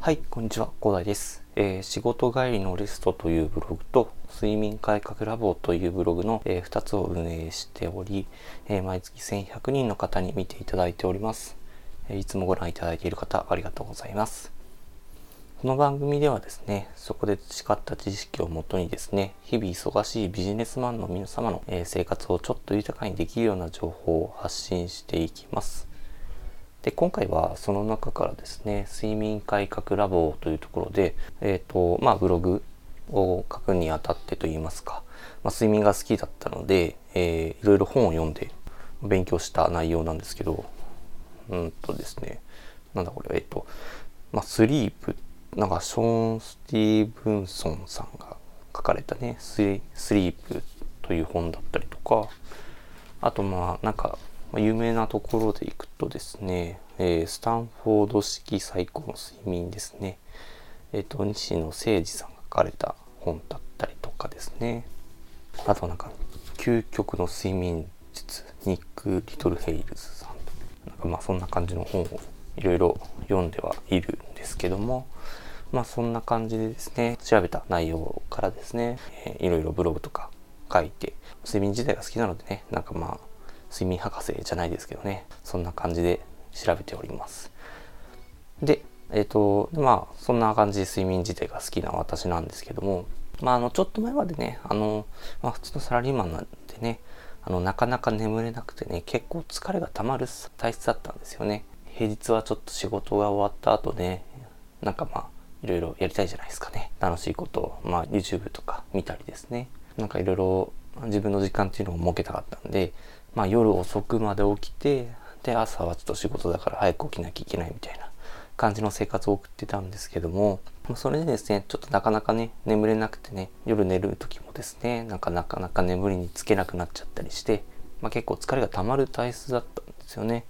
はい、こんにちは、広大です、えー、仕事帰りのリストというブログと、睡眠改革ラボというブログの、えー、2つを運営しており、えー、毎月1100人の方に見ていただいております。えいつもご覧いただいている方、ありがとうございます。この番組ではですね、そこで培った知識をもとにですね、日々忙しいビジネスマンの皆様の、え生活をちょっと豊かにできるような情報を発信していきます。で今回はその中からですね睡眠改革ラボというところで、えーとまあ、ブログを書くにあたってといいますか、まあ、睡眠が好きだったので、えー、いろいろ本を読んで勉強した内容なんですけどうんとですねなんだこれえっ、ー、と、まあ、スリープなんかショーン・スティーブンソンさんが書かれたねスリープという本だったりとかあとまあなんかまあ、有名なところでいくとですね、えー、スタンフォード式最高の睡眠ですね。えっ、ー、と、西野誠二さんが書かれた本だったりとかですね。あとなんか、究極の睡眠術、ニック・リトルヘイルズさんなんかまあそんな感じの本をいろいろ読んではいるんですけども、まあそんな感じでですね、調べた内容からですね、いろいろブログとか書いて、睡眠自体が好きなのでね、なんかまあ睡眠博士じゃないですけどね、そんな感じで調べております。で、えっ、ー、と、まあ、そんな感じで睡眠自体が好きな私なんですけども、まあ、あの、ちょっと前までね、あの、まあ、普通のサラリーマンなんでね、あの、なかなか眠れなくてね、結構疲れが溜まる体質だったんですよね。平日はちょっと仕事が終わった後ね、なんかまあ、いろいろやりたいじゃないですかね。楽しいことを、まあ、YouTube とか見たりですね。なんかいろいろ自分の時間っていうのを設けたかったんで、まあ、夜遅くまで起きてで朝はちょっと仕事だから早く起きなきゃいけないみたいな感じの生活を送ってたんですけどもそれでですねちょっとなかなかね眠れなくてね夜寝る時もですねなかなかなか眠りにつけなくなっちゃったりして、まあ、結構疲れが溜まる体質だったんですよね。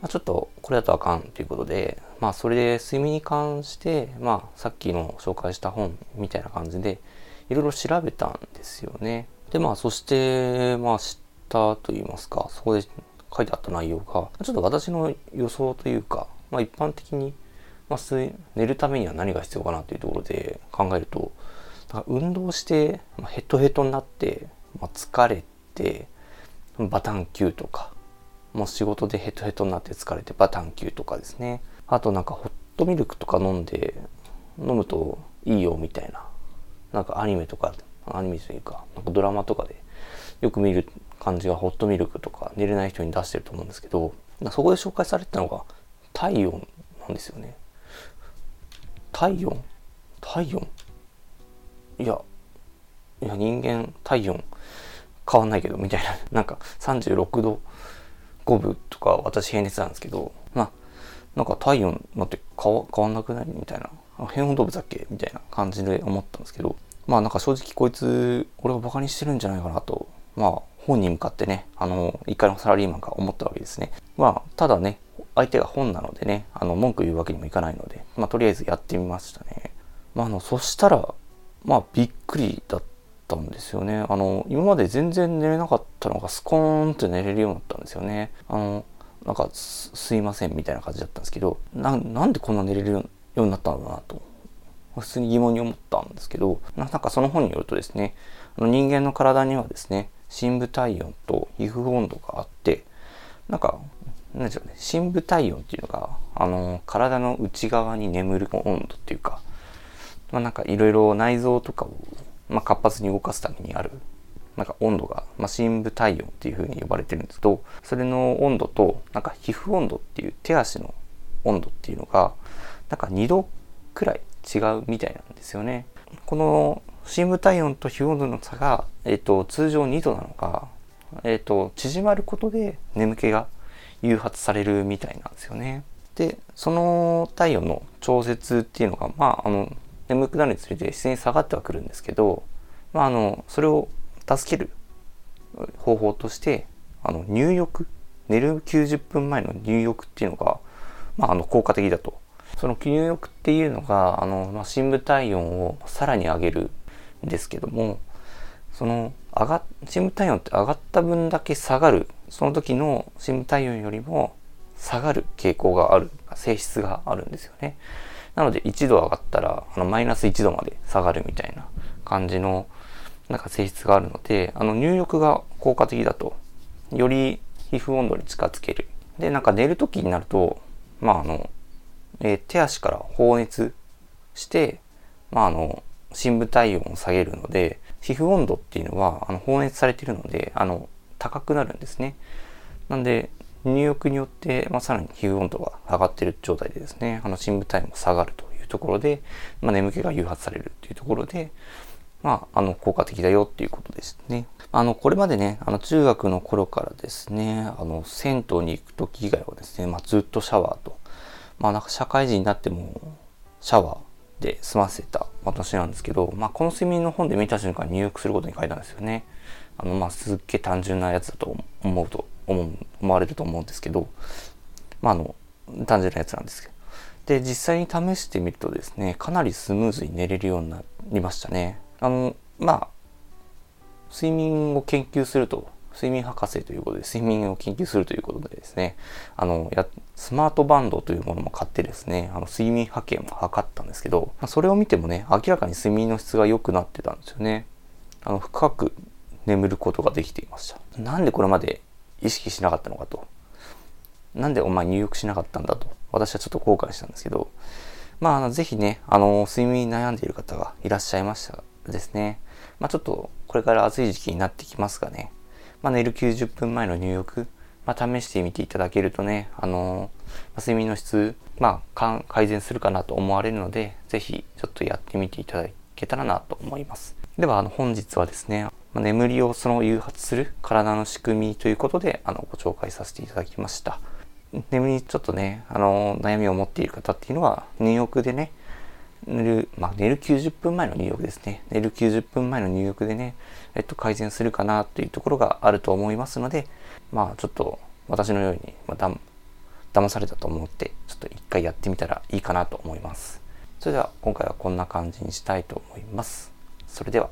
まあ、ちょっとこれだとあかんということで、まあそれで睡眠に関して、まあさっきの紹介した本みたいな感じでいろいろ調べたんですよね。でまあそしてまあ知たと言いますか、そこで書いてあった内容が、ちょっと私の予想というか、まあ一般的に、まあ、寝るためには何が必要かなというところで考えると、運動して、まあ、ヘトヘトになって、まあ、疲れて、バタン級とか、もう仕事でヘトヘトになって疲れてバタン級とかですね。あとなんかホットミルクとか飲んで、飲むといいよみたいな、なんかアニメとか、アニメというか、なんかドラマとかでよく見る感じがホットミルクとか寝れない人に出してると思うんですけどそこで紹介されてたのが体温なんですよね。体温？体温？いやいや人間体温変わんないけどみたいな。なんか36度5分とか私平熱なんですけどまあなんか体温なんて変わ変わんなくないみたいな。変温動物だっけ？みたいな感じで思ったんですけどまあなんか正直こいつ俺をバカにしてるんじゃないかなとまあ本に向かってね、あの、一回のサラリーマンが思ったわけですね。まあ、ただね、相手が本なのでね、あの、文句言うわけにもいかないので、まあ、とりあえずやってみましたね。まあ、あの、そしたら、まあ、びっくりだったんですよね。あの、今まで全然寝れなかったのがスコーンって寝れるようになったんですよね。あの、なんかす、すいませんみたいな感じだったんですけど、なんでこんな寝れるようになったんだなと。普通に疑問に思ったんですけど、なんかその本によるとですね、あの人間の体にはですね、深部体温と皮膚温度があって、なんか、なんでしょうね、深部体温っていうのが、あの、体の内側に眠る温度っていうか、まあなんかいろいろ内臓とかを、まあ、活発に動かすためにある、なんか温度が、まあ、深部体温っていう風に呼ばれてるんですけど、それの温度と、なんか皮膚温度っていう手足の温度っていうのが、なんか2度くらい違うみたいなんですよね。この深部体温と皮膚温度の差が、えっ、と、通常2度なのが、えっ、と、縮まることで眠気が誘発されるみたいなんですよね。で、その体温の調節っていうのが、まあ、あの、眠くなるにつれて自然に下がってはくるんですけど、まあ、あの、それを助ける方法として、あの、入浴、寝る90分前の入浴っていうのが、まあ、あの、効果的だと。その入浴っていうのが、あの、まあ、深部体温をさらに上げるんですけどもその上が深部体温って上がった分だけ下がるその時の深部体温よりも下がる傾向がある性質があるんですよね。なので1度上がったら、あの、マイナス1度まで下がるみたいな感じの、なんか性質があるので、あの、入浴が効果的だと、より皮膚温度に近づける。で、なんか寝る時になると、まあ、あの、えー、手足から放熱して、まあ、あの、深部体温を下げるので、皮膚温度っていうのは、あの、放熱されているので、あの、高くなるんですね。なんで、入浴によって、まあ、さらに皮膚温度が上がってる状態でですね、あの、深部体温も下がるというところで、まあ、眠気が誘発されるっていうところで、まあ、あの、効果的だよっていうことですね。あの、これまでね、あの、中学の頃からですね、あの、銭湯に行く時以外はですね、まあ、ずっとシャワーと、まあ、なんか社会人になっても、シャワーで済ませた私なんですけど、まあ、この睡眠の本で見た瞬間入浴することに書いたんですよね。あの、まあ、すっげえ単純なやつだと思うと、思う、思われると思うんですけど、まあ、あの、単純なやつなんですけど。で、実際に試してみるとですね、かなりスムーズに寝れるようになりましたね。あの、まあ、睡眠を研究すると、睡眠博士ということで、睡眠を研究するということでですね、あの、や、スマートバンドというものも買ってですね、あの、睡眠波形も測ったんですけど、それを見てもね、明らかに睡眠の質が良くなってたんですよね。あの、深く眠ることができていました。なんでこれまで意識しなかったのかと。なんでお前入浴しなかったんだと。私はちょっと後悔したんですけど、まあ、ぜひね、あの、睡眠に悩んでいる方がいらっしゃいましたですね。まあ、ちょっと、これから暑い時期になってきますがね、まあ、寝る90分前の入浴、まあ、試してみていただけるとね、あのー、睡眠の質、まあ、改善するかなと思われるので、ぜひちょっとやってみていただけたらなと思います。では、あの、本日はですね、まあ、眠りをその誘発する体の仕組みということで、あの、ご紹介させていただきました。眠りちょっとね、あの、悩みを持っている方っていうのは、入浴でね、寝る、まあ、寝る90分前の入浴ですね。寝る90分前の入浴でね、えっと、改善するかなというところがあると思いますので、まあ、ちょっと、私のように、まあ、だ騙されたと思って、ちょっと一回やってみたらいいかなと思います。それでは、今回はこんな感じにしたいと思います。それでは。